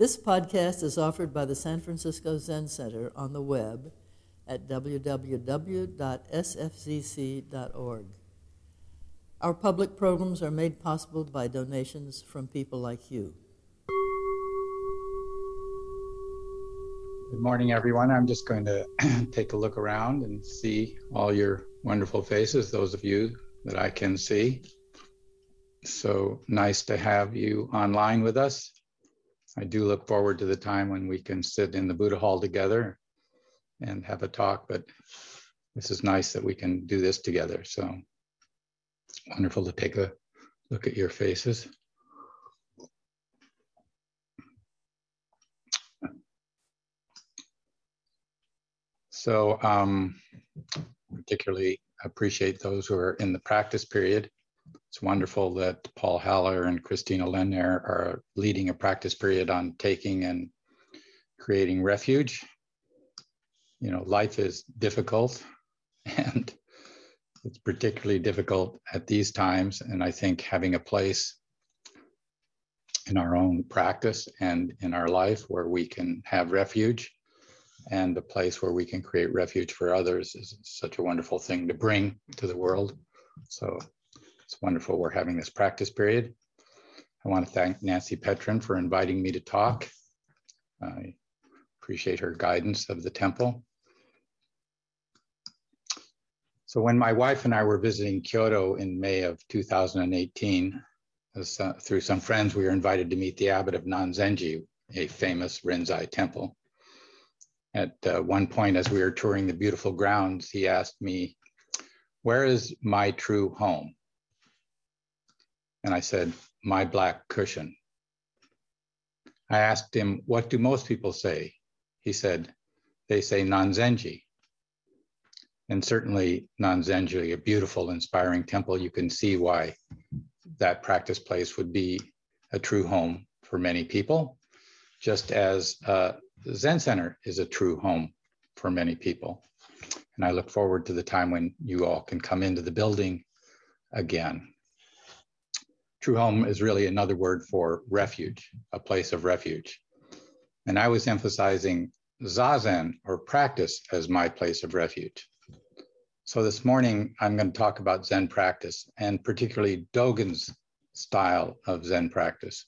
This podcast is offered by the San Francisco Zen Center on the web at www.sfzc.org. Our public programs are made possible by donations from people like you. Good morning, everyone. I'm just going to take a look around and see all your wonderful faces, those of you that I can see. So nice to have you online with us. I do look forward to the time when we can sit in the Buddha Hall together and have a talk, but this is nice that we can do this together. So it's wonderful to take a look at your faces. So um, particularly appreciate those who are in the practice period. It's wonderful that Paul Haller and Christina Lehnherr are leading a practice period on taking and creating refuge. You know, life is difficult and it's particularly difficult at these times. And I think having a place in our own practice and in our life where we can have refuge and a place where we can create refuge for others is such a wonderful thing to bring to the world. So it's wonderful we're having this practice period. I want to thank Nancy Petrin for inviting me to talk. I appreciate her guidance of the temple. So when my wife and I were visiting Kyoto in May of 2018, as, uh, through some friends, we were invited to meet the abbot of Nanzenji, a famous Rinzai temple. At uh, one point, as we were touring the beautiful grounds, he asked me, Where is my true home? And I said, My black cushion. I asked him, What do most people say? He said, They say Nanzenji and certainly Nanzenji, a beautiful, inspiring temple. You can see why that practice place would be a true home for many people, just as uh, Zen Center is a true home for many people. And I look forward to the time when you all can come into the building again. True home is really another word for refuge, a place of refuge. And I was emphasizing Zazen or practice as my place of refuge. So this morning, I'm going to talk about Zen practice and particularly Dogen's style of Zen practice.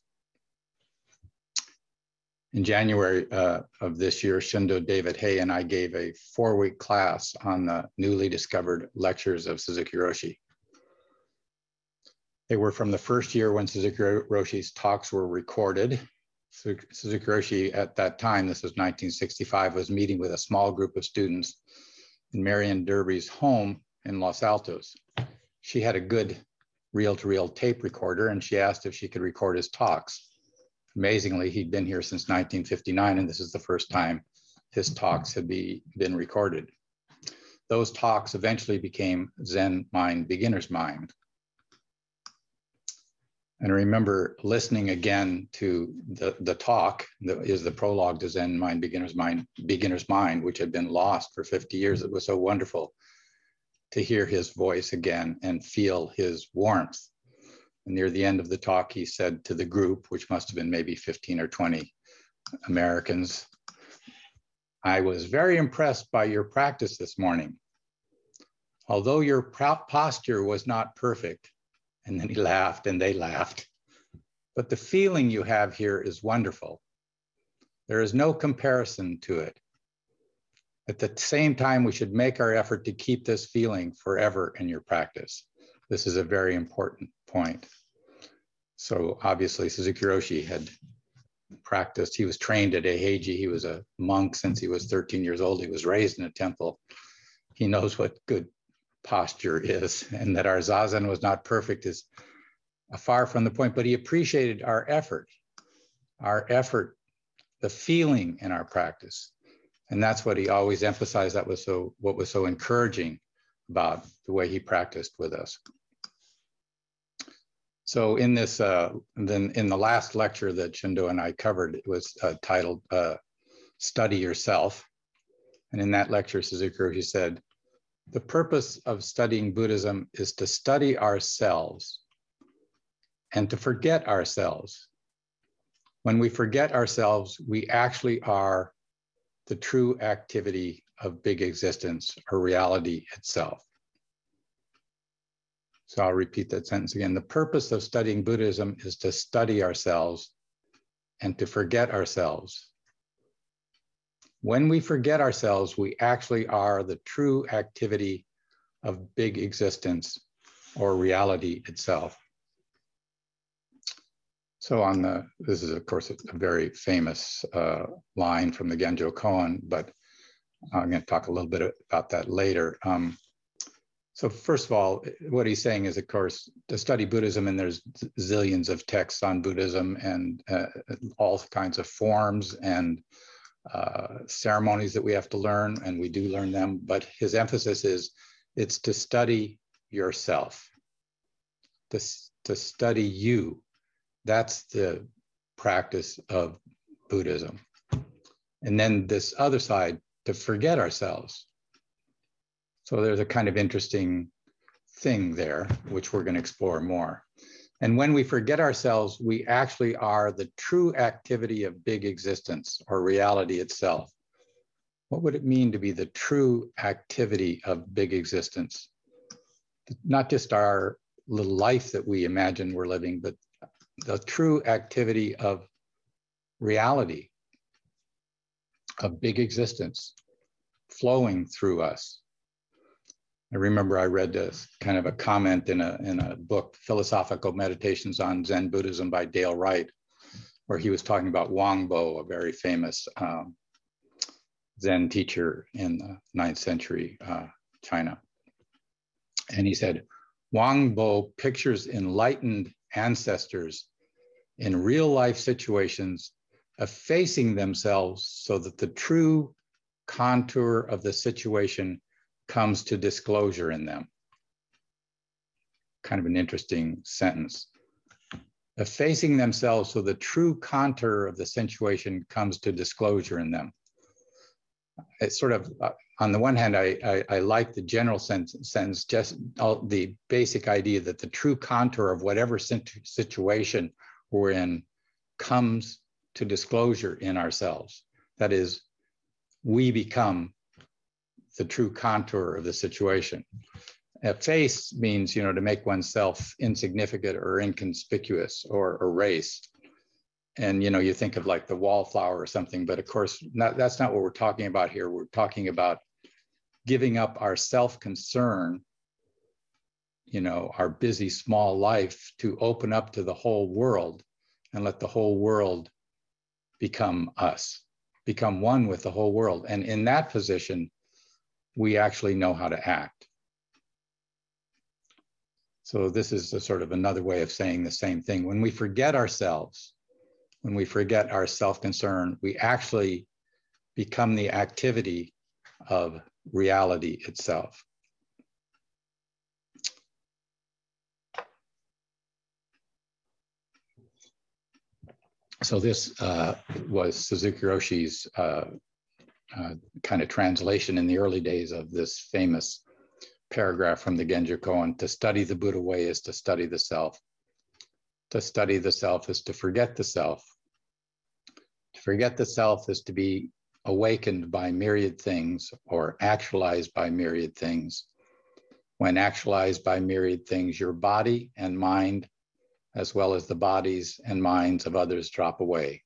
In January uh, of this year, Shundo David Haye and I gave a four week class on the newly discovered lectures of Suzuki Roshi. They were from the first year when Suzuki Roshi's talks were recorded. Suzuki Roshi at that time, this was 1965, was meeting with a small group of students in Marian Derby's home in Los Altos. She had a good reel to reel tape recorder and she asked if she could record his talks. Amazingly, he'd been here since 1959, and this is the first time his talks had be, been recorded. Those talks eventually became Zen Mind, Beginner's Mind. And I remember listening again to the, the talk that is the prologue to Zen Mind, Beginner's Mind, Beginner's Mind, which had been lost for 50 years. It was so wonderful to hear his voice again and feel his warmth. And near the end of the talk, he said to the group, which must have been maybe 15 or 20 Americans, I was very impressed by your practice this morning. Although your posture was not perfect, and then he laughed and they laughed. But the feeling you have here is wonderful. There is no comparison to it. At the same time, we should make our effort to keep this feeling forever in your practice. This is a very important point. So obviously Suzuki Roshi had practiced, he was trained at Eiheiji. He was a monk since he was 13 years old. He was raised in a temple. He knows what good posture is, and that our zazen was not perfect is far from the point, but he appreciated our effort, our effort, the feeling in our practice. And that's what he always emphasized. That was so, what was so encouraging about the way he practiced with us. So in this, uh, then in the last lecture that Shundo and I covered, it was uh, titled uh, Study Yourself. And in that lecture, Suzuki he said, the purpose of studying Buddhism is to study ourselves and to forget ourselves. When we forget ourselves, we actually are the true activity of big existence or reality itself. So I'll repeat that sentence again. The purpose of studying Buddhism is to study ourselves and to forget ourselves. When we forget ourselves, we actually are the true activity of big existence or reality itself. So on the, this is of course a very famous uh, line from the Genjo Koan, but I'm going to talk a little bit about that later. Um, so first of all, what he's saying is, of course, to study Buddhism, and there's zillions of texts on Buddhism and uh, all kinds of forms and uh, ceremonies that we have to learn, and we do learn them. But his emphasis is it's to study yourself, to, to study you. That's the practice of Buddhism. And then this other side, to forget ourselves so there's a kind of interesting thing there, which we're going to explore more. And when we forget ourselves, we actually are the true activity of big existence or reality itself. What would it mean to be the true activity of big existence? Not just our little life that we imagine we're living, but the true activity of reality, of big existence flowing through us. I remember I read a kind of a comment in a, in a book, Philosophical Meditations on Zen Buddhism by Dale Wright, where he was talking about Huangbo, a very famous um, Zen teacher in the ninth century uh, China. And he said, Huangbo pictures enlightened ancestors in real life situations effacing themselves so that the true contour of the situation comes to disclosure in them. Kind of an interesting sentence. Effacing themselves so the true contour of the situation comes to disclosure in them. It's sort of, uh, on the one hand, I, I, I like the general sense, sense, just all, the basic idea that the true contour of whatever situation we're in comes to disclosure in ourselves. That is, we become the true contour of the situation. Efface means, you know, to make oneself insignificant or inconspicuous or erase. And, you know, you think of like the wallflower or something, but of course, not, that's not what we're talking about here. We're talking about giving up our self concern, you know, our busy small life to open up to the whole world and let the whole world become us, become one with the whole world. And in that position, we actually know how to act. So this is a sort of another way of saying the same thing. When we forget ourselves, when we forget our self-concern, we actually become the activity of reality itself. So this uh, was Suzuki Roshi's uh, uh, kind of translation in the early days of this famous paragraph from the Genjo Koan to study the Buddha way is to study the self. To study the self is to forget the self. To forget the self is to be awakened by myriad things or actualized by myriad things. When actualized by myriad things, your body and mind, as well as the bodies and minds of others, drop away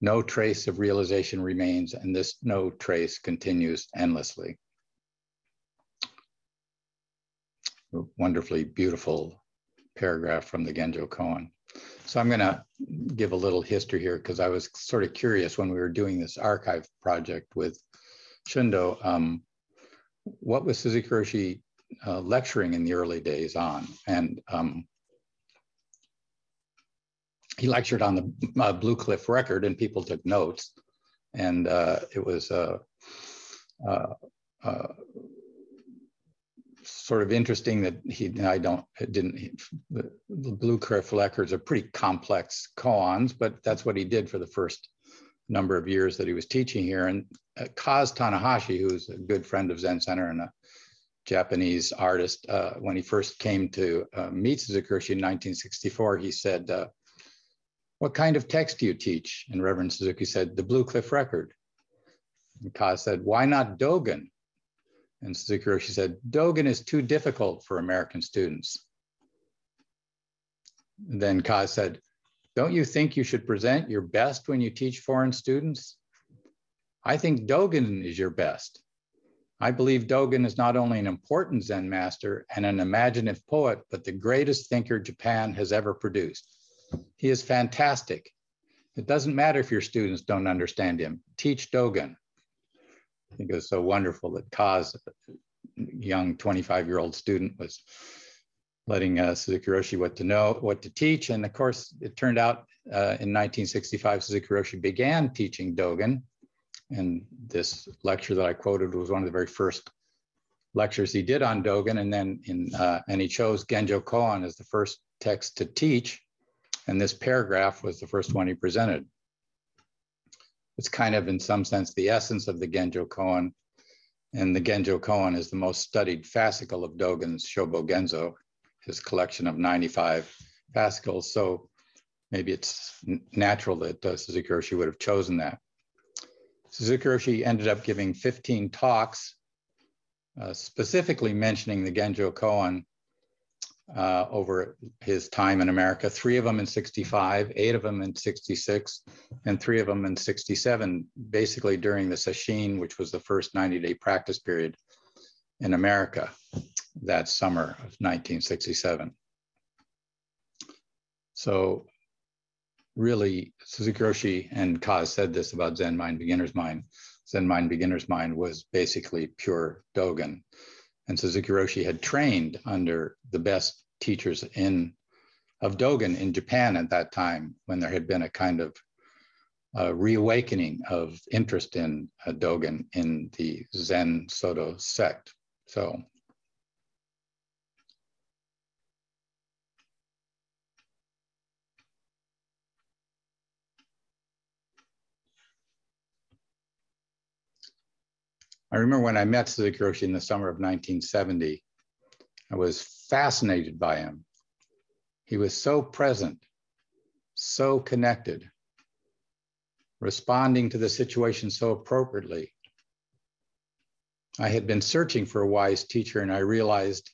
no trace of realization remains, and this no trace continues endlessly. Wonderfully beautiful paragraph from the Genjo Koan. So I'm going to give a little history here because I was sort of curious when we were doing this archive project with Shundo, um, what was Suzuki Roshi uh, lecturing in the early days on? And um, he lectured on the uh, Blue Cliff record and people took notes. And uh, it was uh, uh, uh sort of interesting that he, I don't, didn't, he, the, the Blue Cliff records are pretty complex koans, but that's what he did for the first number of years that he was teaching here. And uh, Kaz Tanahashi, who's a good friend of Zen Center and a Japanese artist, when he first came to meet Suzuki in 1964, he said, What kind of text do you teach? And Reverend Suzuki said, The Blue Cliff Record. And Ka said, Why not Dogen? And Suzuki Roshi said, Dogen is too difficult for American students. And then Ka said, Don't you think you should present your best when you teach foreign students? I think Dogen is your best. I believe Dogen is not only an important Zen master and an imaginative poet, but the greatest thinker Japan has ever produced. He is fantastic. It doesn't matter if your students don't understand him. Teach Dogen. I think it was so wonderful that Ka's young 25 year old student was letting uh, Suzuki Roshi what to know, what to teach. And of course, it turned out uh, in 1965, Suzuki Roshi began teaching Dogen and this lecture that I quoted was one of the very first lectures he did on Dogen. And then in, uh, and he chose Genjo Koan as the first text to teach. And this paragraph was the first one he presented. It's kind of, in some sense, the essence of the Genjo Koan. And the Genjo Koan is the most studied fascicle of Dogen's Shobo Genzo, his collection of 95 fascicles. So maybe it's natural that uh, Suzuki Roshi would have chosen that. Suzuki Roshi ended up giving 15 talks, uh, specifically mentioning the Genjo Koan uh, over his time in America, three of them in 65, eight of them in 66, and three of them in 67, basically during the Sesshin, which was the first 90 day practice period in America that summer of 1967. So really, Suzuki Roshi and Kaz said this about Zen Mind, Beginner's Mind. Zen Mind, Beginner's Mind was basically pure Dogen. And Suzuki Roshi had trained under the best teachers in of Dogen in Japan at that time, when there had been a kind of reawakening of interest in uh, Dogen in the Zen Soto sect. So I remember when I met Suzuki Roshi in the summer of 1970, I was fascinated by him. He was so present, so connected, responding to the situation so appropriately. I had been searching for a wise teacher and I realized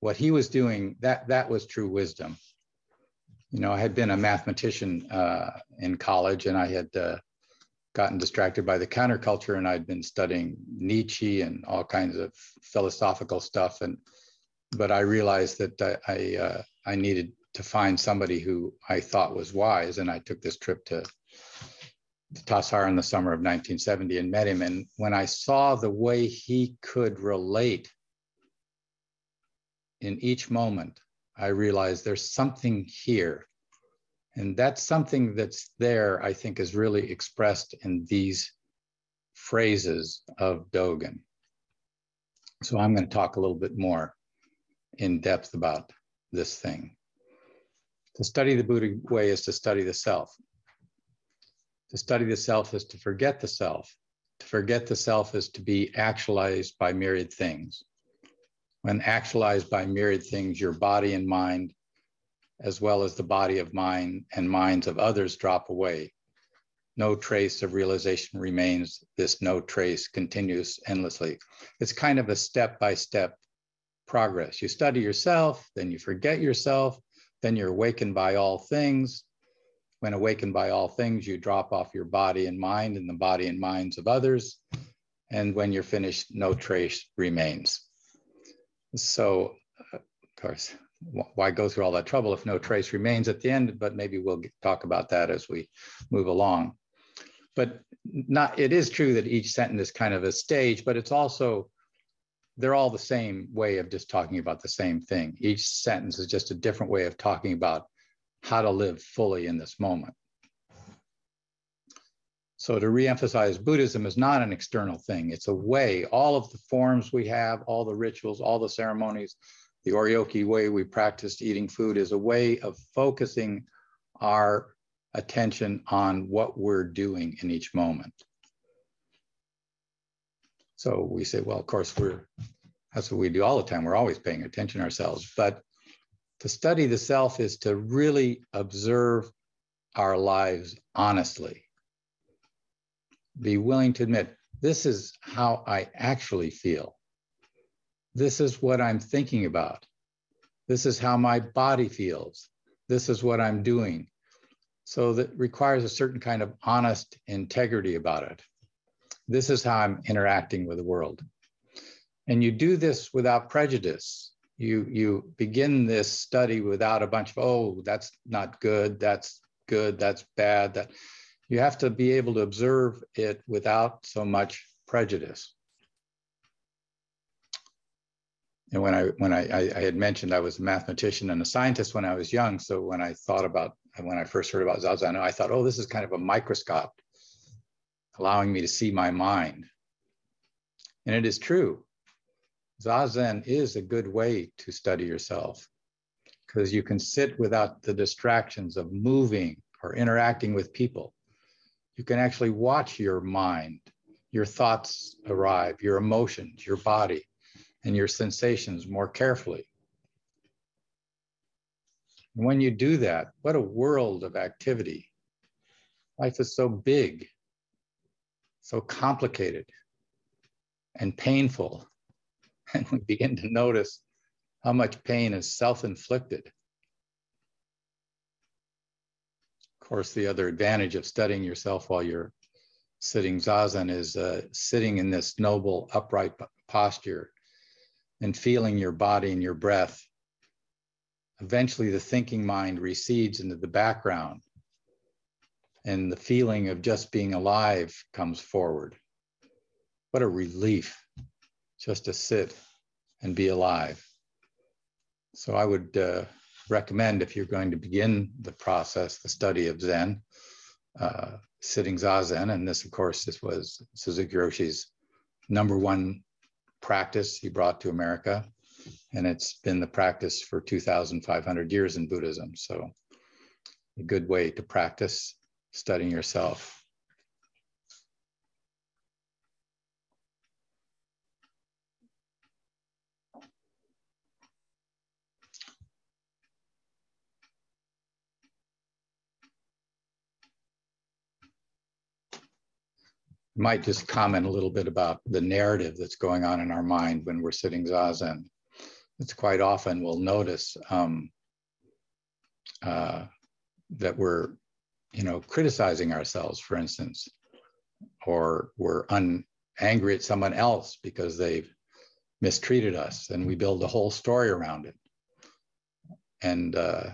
what he was doing, that, that was true wisdom. You know, I had been a mathematician uh, in college and I had uh, gotten distracted by the counterculture and I'd been studying Nietzsche and all kinds of philosophical stuff. And but I realized that I I, uh, I needed to find somebody who I thought was wise, and I took this trip to, to Tassajara in the summer of 1970 and met him. And when I saw the way he could relate in each moment, I realized there's something here and that's something that's there, I think, is really expressed in these phrases of Dogen. So I'm going to talk a little bit more in depth about this thing. To study the Buddha way is to study the self. To study the self is to forget the self. To forget the self is to be actualized by myriad things. When actualized by myriad things, your body and mind as well as the body of mind and minds of others drop away. No trace of realization remains. This no trace continues endlessly. It's kind of a step by step progress. You study yourself, then you forget yourself, then you're awakened by all things. When awakened by all things, you drop off your body and mind and the body and minds of others. And when you're finished, no trace remains. So, uh, of course, why go through all that trouble if no trace remains at the end? But maybe we'll talk about that as we move along. But not, it is true that each sentence is kind of a stage, but it's also, they're all the same way of just talking about the same thing. Each sentence is just a different way of talking about how to live fully in this moment. So to reemphasize, Buddhism is not an external thing. It's a way, all of the forms we have, all the rituals, all the ceremonies, the Oryoki way we practiced eating food is a way of focusing our attention on what we're doing in each moment. So we say, well, of course, we're that's what we do all the time. We're always paying attention ourselves. But To study the self is to really observe our lives honestly. Be willing to admit, this is how I actually feel. This is what I'm thinking about. This is how my body feels. This is what I'm doing. So that requires a certain kind of honest integrity about it. This is how I'm interacting with the world. And you do this without prejudice. You, you begin this study without a bunch of, oh, that's not good, that's good, that's bad. That you have to be able to observe it without so much prejudice. And when I when I, I, had mentioned I was a mathematician and a scientist when I was young, so when I thought about when I first heard about Zazen, I thought, oh, this is kind of a microscope allowing me to see my mind. And it is true. Zazen is a good way to study yourself because you can sit without the distractions of moving or interacting with people. You can actually watch your mind, your thoughts arrive, your emotions, your body, and your sensations more carefully. And when you do that, what a world of activity. Life is so big so complicated and painful. And we begin to notice how much pain is self inflicted. Of course, the other advantage of studying yourself while you're sitting zazen is uh, sitting in this noble, upright posture and feeling your body and your breath. Eventually, the thinking mind recedes into the background and the feeling of just being alive comes forward. What a relief just to sit and be alive. So I would uh, recommend if you're going to begin the process, the study of Zen, uh, sitting Zazen, and this, of course, this was Suzuki Roshi's number one practice he brought to America, and it's been the practice for 2,500 years in Buddhism. So a good way to practice studying yourself. Might just comment a little bit about the narrative that's going on in our mind when we're sitting zazen. It's quite often we'll notice um, uh, that we're you know, criticizing ourselves, for instance, or we're un- angry at someone else because they've mistreated us, and we build a whole story around it. And uh,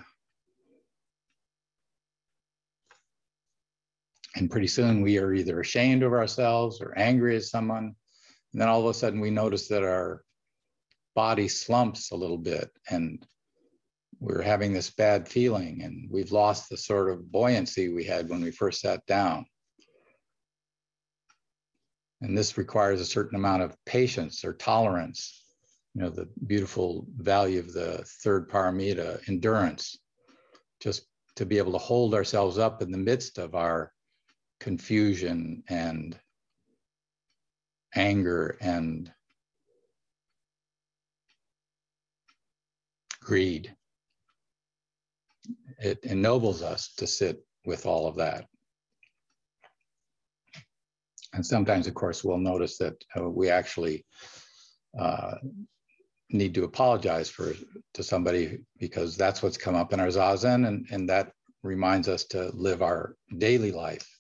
and pretty soon we are either ashamed of ourselves or angry at someone, and then all of a sudden we notice that our body slumps a little bit and we're having this bad feeling and we've lost the sort of buoyancy we had when we first sat down. And this requires a certain amount of patience or tolerance, you know, the beautiful value of the third paramita, endurance, just to be able to hold ourselves up in the midst of our confusion and anger and greed it ennobles us to sit with all of that. And sometimes, of course, we'll notice that uh, we actually uh, need to apologize for to somebody because that's what's come up in our zazen, and, and that reminds us to live our daily life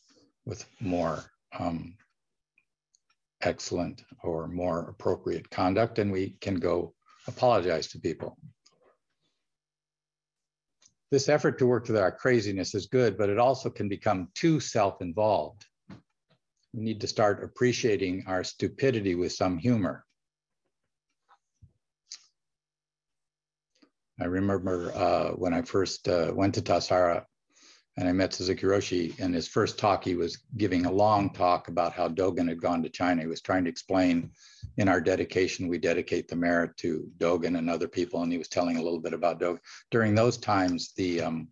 with more um, excellent or more appropriate conduct, and we can go apologize to people this effort to work with our craziness is good, but it also can become too self involved. We need to start appreciating our stupidity with some humor. I remember uh, when I first uh, went to Tassajara, and I met Suzuki Roshi. In his first talk, he was giving a long talk about how Dogen had gone to China. He was trying to explain in our dedication, we dedicate the merit to Dogen and other people. And he was telling a little bit about Dogen. During those times, the um,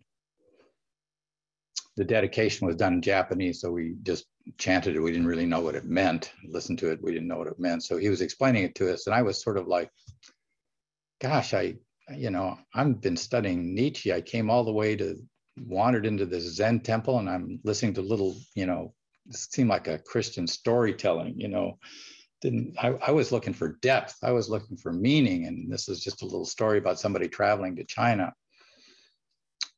the dedication was done in Japanese, so we just chanted it. We didn't really know what it meant. Listened to it, we didn't know what it meant. So he was explaining it to us, and I was sort of like, "Gosh, I you know, I've been studying Nietzsche. I came all the way to wandered into this Zen temple and I'm listening to little, you know, seemed like a Christian storytelling, you know. Didn't I, I was looking for depth, I was looking for meaning. And this is just a little story about somebody traveling to China.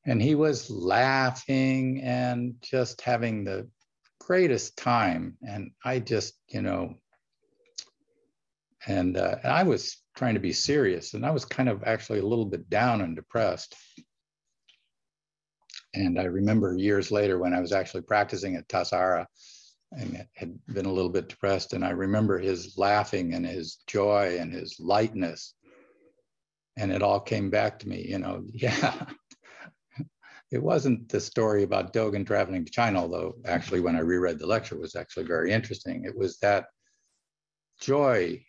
And he was laughing and just having the greatest time. And I just, you know, and, uh, and I was trying to be serious and I was kind of actually a little bit down and depressed. And I remember years later when I was actually practicing at Tassajara and had been a little bit depressed. And I remember his laughing and his joy and his lightness. And it all came back to me, you know, yeah. it wasn't the story about Dogen traveling to China, although actually when I reread the lecture it was actually very interesting. It was that joy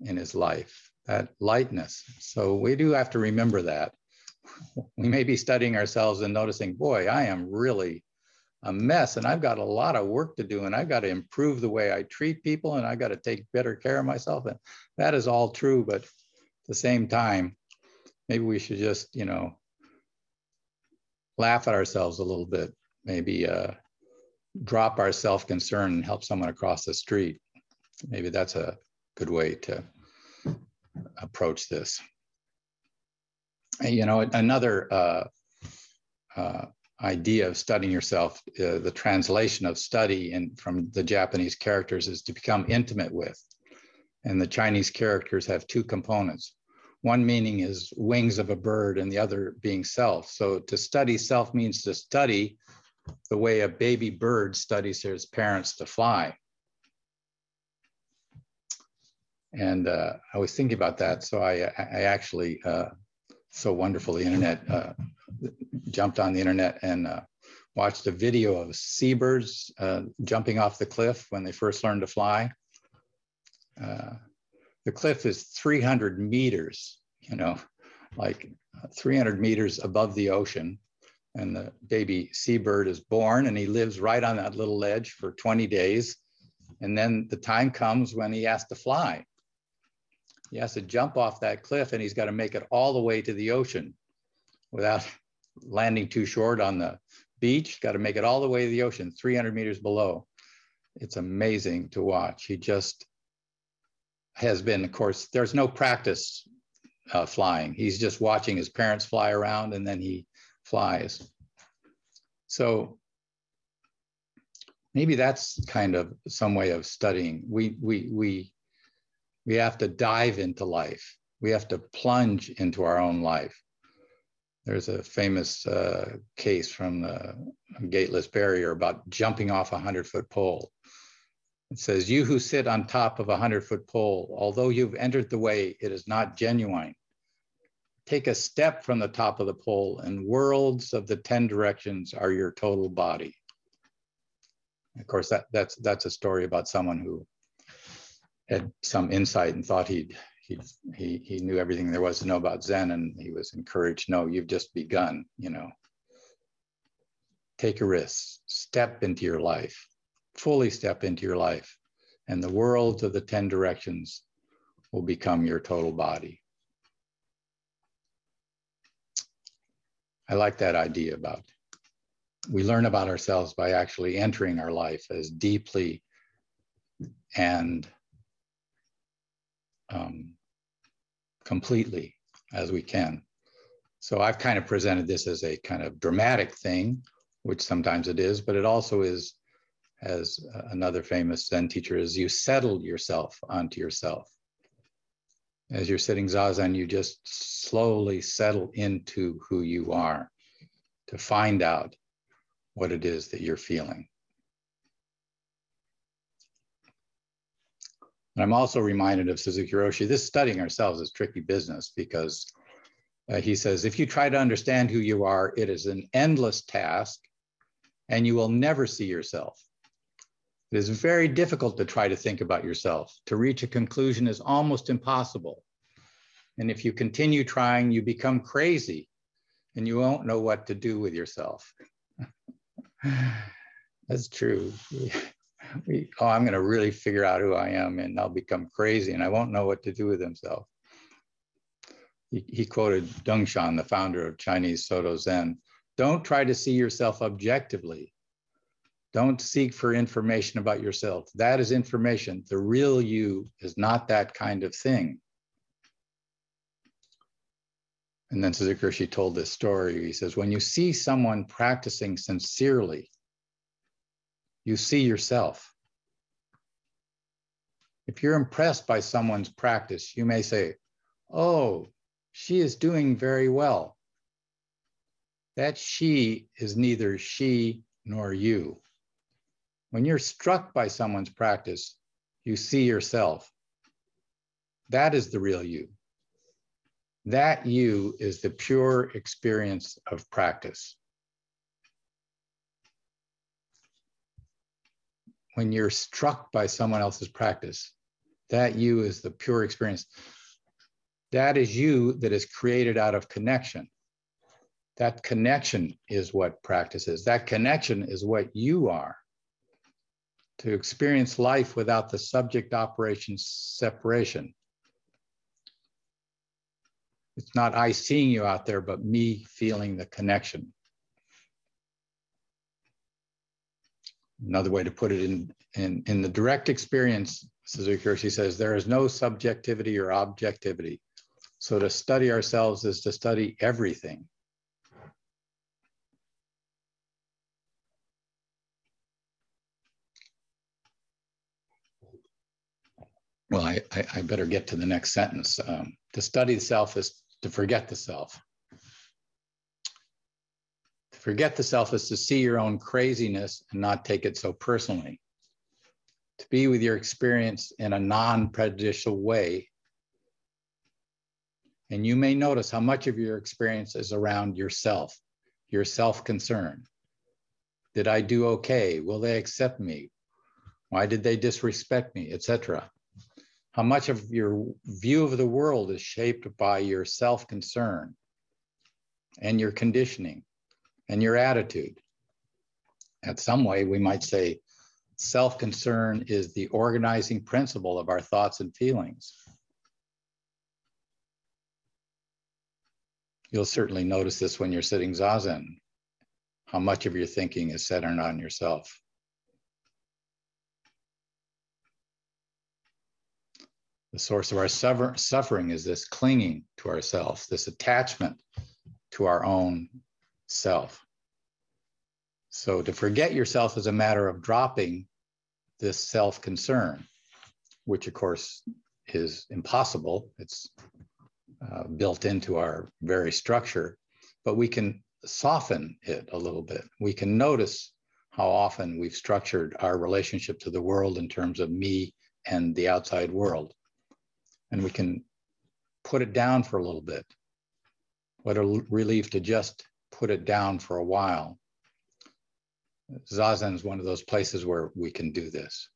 in his life, that lightness. So we do have to remember that we may be studying ourselves and noticing, boy, I am really a mess and I've got a lot of work to do and I've got to improve the way I treat people and I've got to take better care of myself. And that is all true. But at the same time, maybe we should just, you know, laugh at ourselves a little bit, maybe uh, drop our self concern and help someone across the street. Maybe that's a good way to approach this you know, another uh, uh, idea of studying yourself, uh, the translation of study in, from the Japanese characters is to become intimate with. And the Chinese characters have two components. One meaning is wings of a bird, and the other being self. So to study self means to study the way a baby bird studies his parents to fly. And uh, I was thinking about that, so I, I actually uh, so wonderful. The internet uh, jumped on the internet and uh, watched a video of seabirds uh, jumping off the cliff when they first learned to fly. Uh, the cliff is 300 meters, you know, like 300 meters above the ocean. And the baby seabird is born and he lives right on that little ledge for 20 days. And then the time comes when he has to fly he has to jump off that cliff and he's got to make it all the way to the ocean without landing too short on the beach. Got to make it all the way to the ocean, 300 meters below. It's amazing to watch. He just has been, of course, there's no practice uh, flying. He's just watching his parents fly around and then he flies. So maybe that's kind of some way of studying. We, we, we we have to dive into life. We have to plunge into our own life. There's a famous uh, case from the gateless barrier about jumping off a 100 foot pole. It says, You who sit on top of a 100 foot pole, although you've entered the way, it is not genuine. Take a step from the top of the pole, and worlds of the 10 directions are your total body. Of course, that, that's, that's a story about someone who had some insight and thought he'd, he he, he knew everything there was to know about Zen and he was encouraged, no, you've just begun, you know. Take a risk, step into your life, fully step into your life, and the worlds of the 10 directions will become your total body. I like that idea about we learn about ourselves by actually entering our life as deeply and um, completely as we can. So I've kind of presented this as a kind of dramatic thing, which sometimes it is, but it also is, as another famous Zen teacher is, you settle yourself onto yourself. As you're sitting zazen, you just slowly settle into who you are to find out what it is that you're feeling. And I'm also reminded of Suzuki Roshi, this studying ourselves is tricky business because uh, he says, if you try to understand who you are, it is an endless task and you will never see yourself. It is very difficult to try to think about yourself. To reach a conclusion is almost impossible. And if you continue trying, you become crazy and you won't know what to do with yourself. That's true oh, I'm going to really figure out who I am and I'll become crazy and I won't know what to do with himself. he, he quoted Dongshan, the founder of Chinese Soto Zen. Don't try to see yourself objectively. Don't seek for information about yourself. That is information. The real you is not that kind of thing. And then Suzuki Roshi told this story. He says, when you see someone practicing sincerely, you see yourself. If you're impressed by someone's practice, you may say, Oh, she is doing very well. That she is neither she nor you. When you're struck by someone's practice, you see yourself. That is the real you. That you is the pure experience of practice. When you're struck by someone else's practice, that you is the pure experience. That is you that is created out of connection. That connection is what practice is. That connection is what you are to experience life without the subject operation separation. It's not I seeing you out there, but me feeling the connection. Another way to put it in, in, in the direct experience, Suzuki Roshi says, there is no subjectivity or objectivity. So to study ourselves is to study everything. well, I, I, I, better get to the next sentence. Um, to study the self is to forget the self. Forget the self is to see your own craziness and not take it so personally. To be with your experience in a non prejudicial way. And you may notice how much of your experience is around yourself, your self concern. Did I do okay? Will they accept me? Why did they disrespect me, etc.? how much of your view of the world is shaped by your self concern and your conditioning and your attitude. At some way, we might say self concern is the organizing principle of our thoughts and feelings. You'll certainly notice this when you're sitting zazen, how much of your thinking is centered on yourself. The source of our suffer- suffering is this clinging to ourselves, this attachment to our own self. So to forget yourself is a matter of dropping this self concern, which of course is impossible. It's uh, built into our very structure, but we can soften it a little bit. We can notice how often we've structured our relationship to the world in terms of me and the outside world and we can put it down for a little bit. What a relief to just put it down for a while. Zazen is one of those places where we can do this.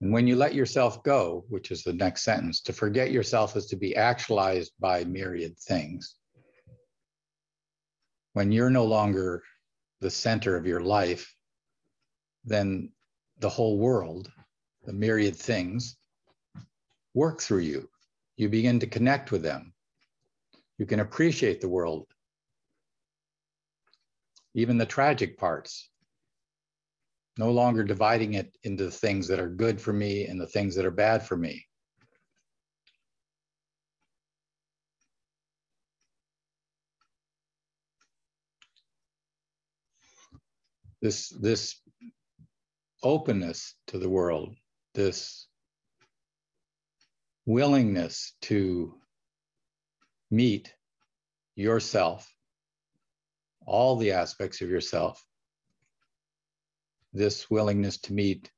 And when you let yourself go, which is the next sentence, to forget yourself is to be actualized by myriad things. When you're no longer the center of your life, then the whole world, the myriad things, work through you. You begin to connect with them. You can appreciate the world, even the tragic parts no longer dividing it into the things that are good for me and the things that are bad for me. This, this openness to the world, this willingness to meet yourself, all the aspects of yourself, this willingness to meet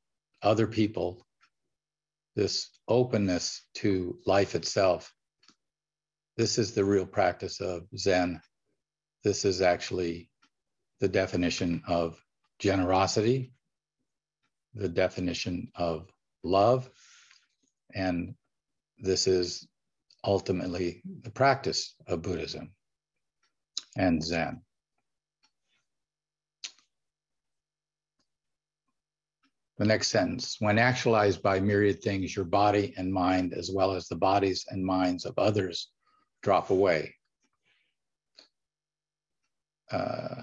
other people, this openness to life itself. This is the real practice of Zen. This is actually the definition of generosity, the definition of love, and this is ultimately the practice of Buddhism and Zen. The next sentence when actualized by myriad things, your body and mind, as well as the bodies and minds of others, drop away. Uh,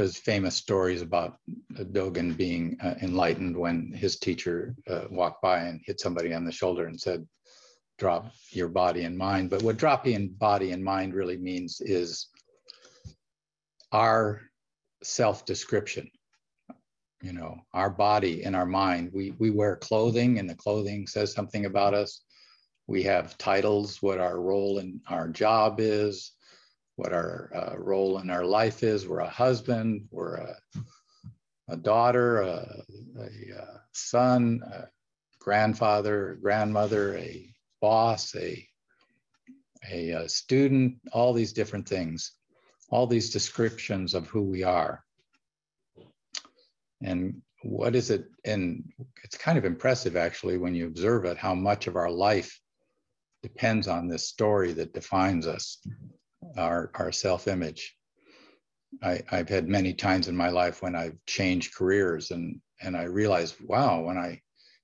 there's famous stories about Dogen being uh, enlightened when his teacher uh, walked by and hit somebody on the shoulder and said, drop your body and mind. But what dropping body and mind really means is our self-description. You know, our body and our mind. We we wear clothing, and the clothing says something about us. We have titles, what our role in our job is, what our uh, role in our life is. We're a husband, we're a, a daughter, a, a, a son, a grandfather, grandmother, a boss, a, a student, all these different things, all these descriptions of who we are. And what is it? And it's kind of impressive actually when you observe it, how much of our life depends on this story that defines us, our, our self-image. I, have had many times in my life when I've changed careers and and I realized, wow, when I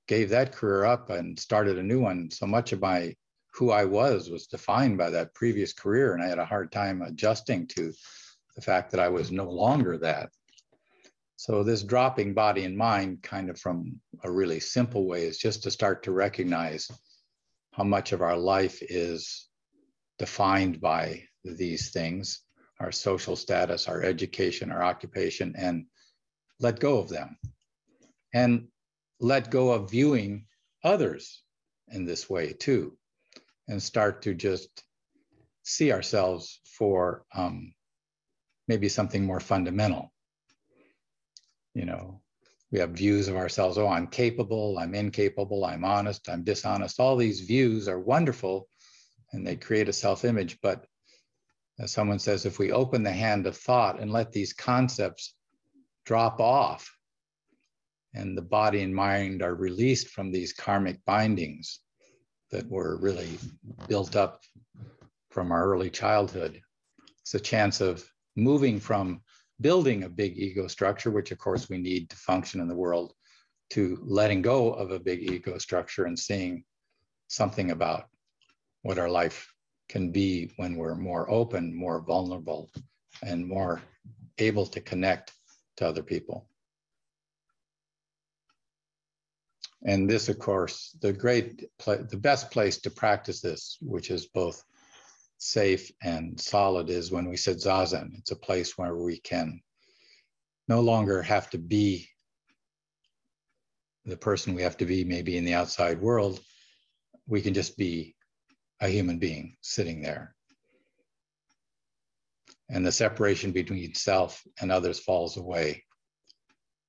gave that career up and started a new one, so much of my who I was was defined by that previous career. And I had a hard time adjusting to the fact that I was no longer that. So this dropping body and mind kind of from a really simple way is just to start to recognize how much of our life is defined by these things, our social status, our education, our occupation, and let go of them. And let go of viewing others in this way too, and start to just see ourselves for um, maybe something more fundamental. You know, we have views of ourselves. Oh, I'm capable, I'm incapable, I'm honest, I'm dishonest. All these views are wonderful and they create a self image. But as someone says, if we open the hand of thought and let these concepts drop off, and the body and mind are released from these karmic bindings that were really built up from our early childhood. It's a chance of moving from building a big ego structure, which of course we need to function in the world, to letting go of a big ego structure and seeing something about what our life can be when we're more open, more vulnerable, and more able to connect to other people. And this, of course, the great, the best place to practice this, which is both safe and solid, is when we sit zazen. It's a place where we can no longer have to be the person we have to be, maybe in the outside world. We can just be a human being sitting there. And the separation between self and others falls away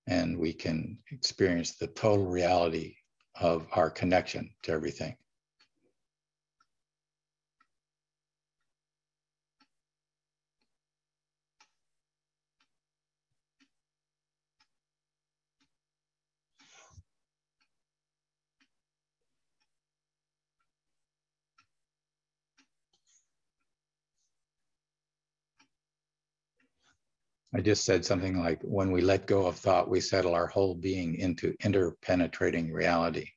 and we can experience the total reality of our connection to everything. I just said something like, when we let go of thought, we settle our whole being into interpenetrating reality.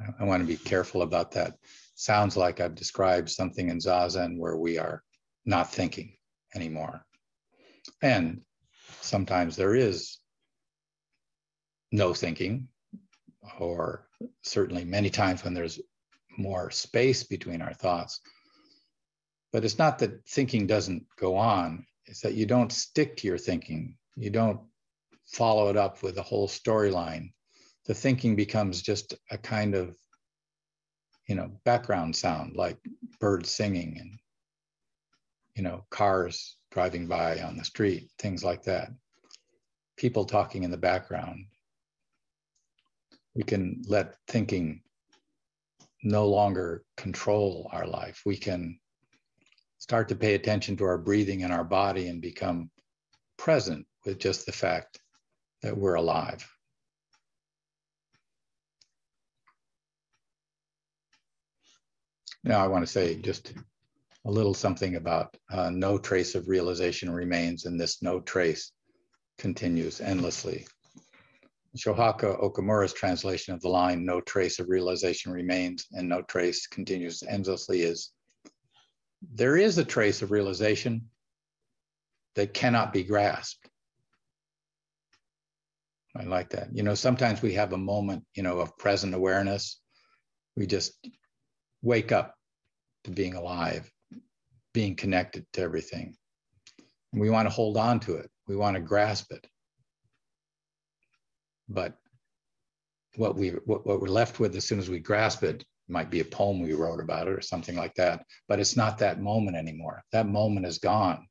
I, I want to be careful about that. Sounds like I've described something in Zazen where we are not thinking anymore. And sometimes there is no thinking, or certainly many times when there's more space between our thoughts. But it's not that thinking doesn't go on, is that you don't stick to your thinking. You don't follow it up with a whole storyline. The thinking becomes just a kind of, you know, background sound like birds singing and, you know, cars driving by on the street, things like that. People talking in the background. We can let thinking no longer control our life. We can start to pay attention to our breathing and our body and become present with just the fact that we're alive. Now, I want to say just a little something about uh, no trace of realization remains, and this no trace continues endlessly. Shohaku Okamura's translation of the line, no trace of realization remains and no trace continues endlessly is, there is a trace of realization that cannot be grasped. I like that. You know, sometimes we have a moment, you know, of present awareness. We just wake up to being alive, being connected to everything. And we want to hold on to it. We want to grasp it but what we what, what we're left with as soon as we grasp it might be a poem we wrote about it or something like that but it's not that moment anymore. That moment is gone.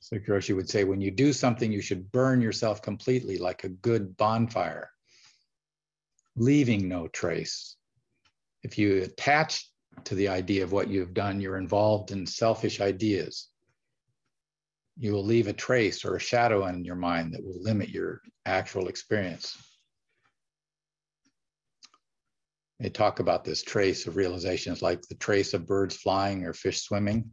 So Hiroshi would say when you do something you should burn yourself completely like a good bonfire leaving no trace. If you attach to the idea of what you've done you're involved in selfish ideas. You will leave a trace or a shadow in your mind that will limit your actual experience. They talk about this trace of realizations like the trace of birds flying or fish swimming.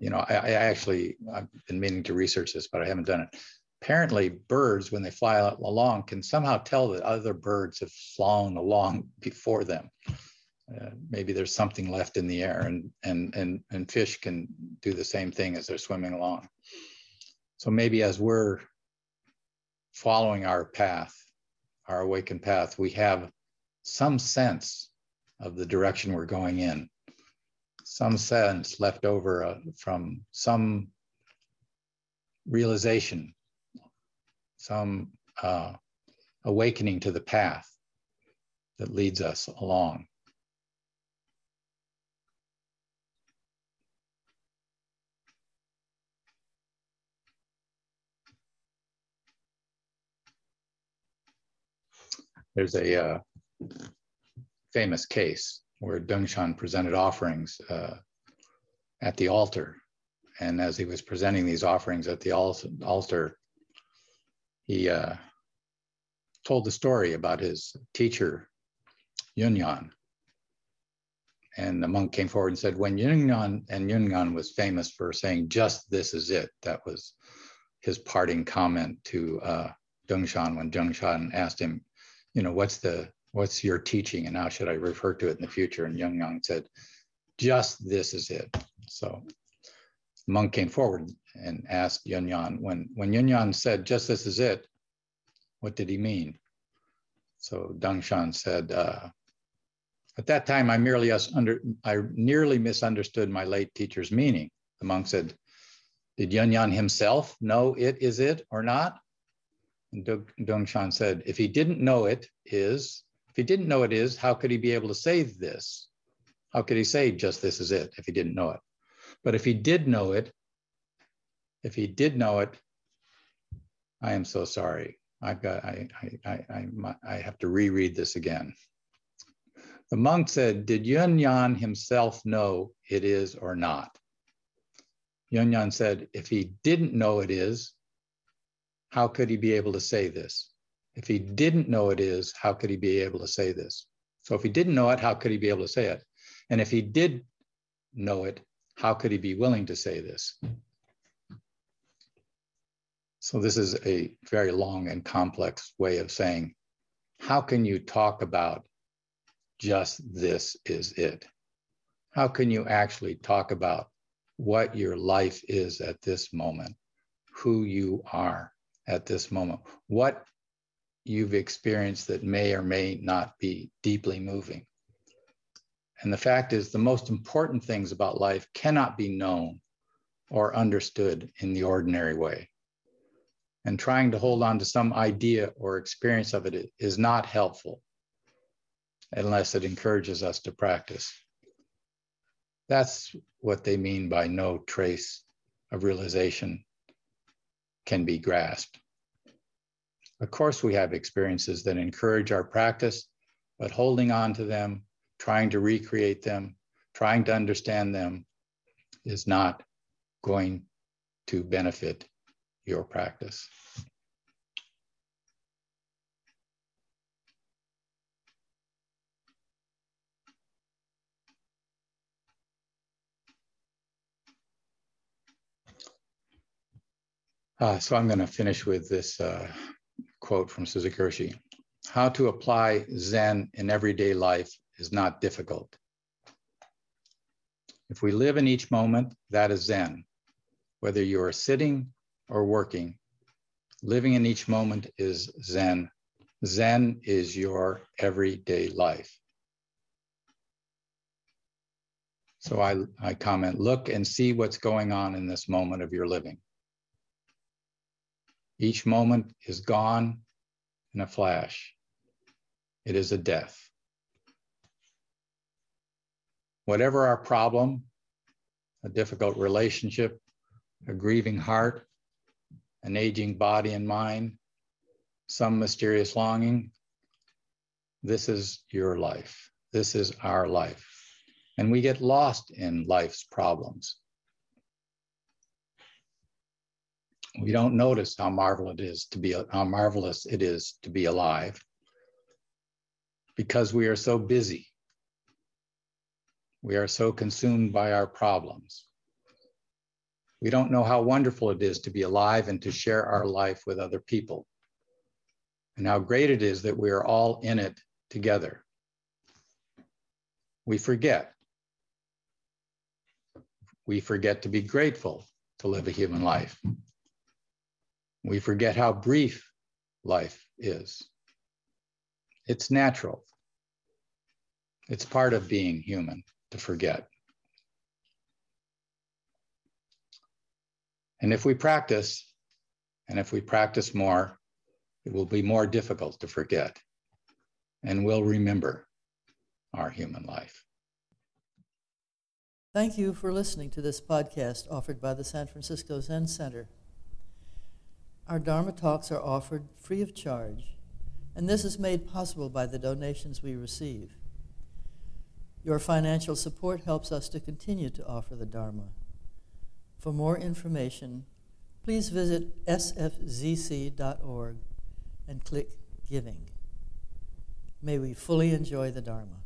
You know, I, I actually, I've been meaning to research this, but I haven't done it. Apparently, birds, when they fly along, can somehow tell that other birds have flown along before them. Uh, maybe there's something left in the air and, and, and, and fish can do the same thing as they're swimming along. So maybe as we're following our path, our awakened path, we have some sense of the direction we're going in, some sense left over uh, from some realization, some uh, awakening to the path that leads us along. there's a uh, famous case where Dongshan presented offerings uh, at the altar. And as he was presenting these offerings at the altar, he uh, told the story about his teacher, Yunyan. And the monk came forward and said, when Yunyan, and Yunyan was famous for saying, just this is it. That was his parting comment to uh, when Dongshan asked him, you know, what's the what's your teaching and how should I refer to it in the future? And Yunyan said, just this is it. So monk came forward and asked Yun Yan, when, when Yun Yan said, just this is it, what did he mean? So Dongshan said, uh, at that time, I merely under, I nearly misunderstood my late teacher's meaning. The monk said, did Yun Yan himself know it is it or not? And Dongshan said, if he didn't know it is, if he didn't know it is, how could he be able to say this? How could he say just this is it if he didn't know it? But if he did know it, if he did know it, I am so sorry. I've got, I, I, I, I, I have to reread this again. The monk said, did Yun Yan himself know it is or not? Yun Yan said, if he didn't know it is, how could he be able to say this? If he didn't know it is, how could he be able to say this? So if he didn't know it, how could he be able to say it? And if he did know it, how could he be willing to say this? So this is a very long and complex way of saying, how can you talk about just this is it? How can you actually talk about what your life is at this moment, who you are? at this moment, what you've experienced that may or may not be deeply moving. And the fact is, the most important things about life cannot be known or understood in the ordinary way. And trying to hold on to some idea or experience of it is not helpful unless it encourages us to practice. That's what they mean by no trace of realization can be grasped. Of course, we have experiences that encourage our practice, but holding on to them, trying to recreate them, trying to understand them is not going to benefit your practice. Uh, so I'm going to finish with this uh, quote from Suzuki. How to apply Zen in everyday life is not difficult. If we live in each moment, that is Zen. Whether you are sitting or working, living in each moment is Zen. Zen is your everyday life. So I, I comment, look and see what's going on in this moment of your living. Each moment is gone in a flash. It is a death. Whatever our problem, a difficult relationship, a grieving heart, an aging body and mind, some mysterious longing, this is your life. This is our life. And we get lost in life's problems. We don't notice how marvelous it is to be how marvelous it is to be alive because we are so busy. We are so consumed by our problems. We don't know how wonderful it is to be alive and to share our life with other people and how great it is that we are all in it together. We forget. We forget to be grateful to live a human life we forget how brief life is. It's natural. It's part of being human to forget. And if we practice, and if we practice more, it will be more difficult to forget. And we'll remember our human life. Thank you for listening to this podcast offered by the San Francisco Zen Center. Our Dharma talks are offered free of charge, and this is made possible by the donations we receive. Your financial support helps us to continue to offer the Dharma. For more information, please visit sfzc.org and click Giving. May we fully enjoy the Dharma.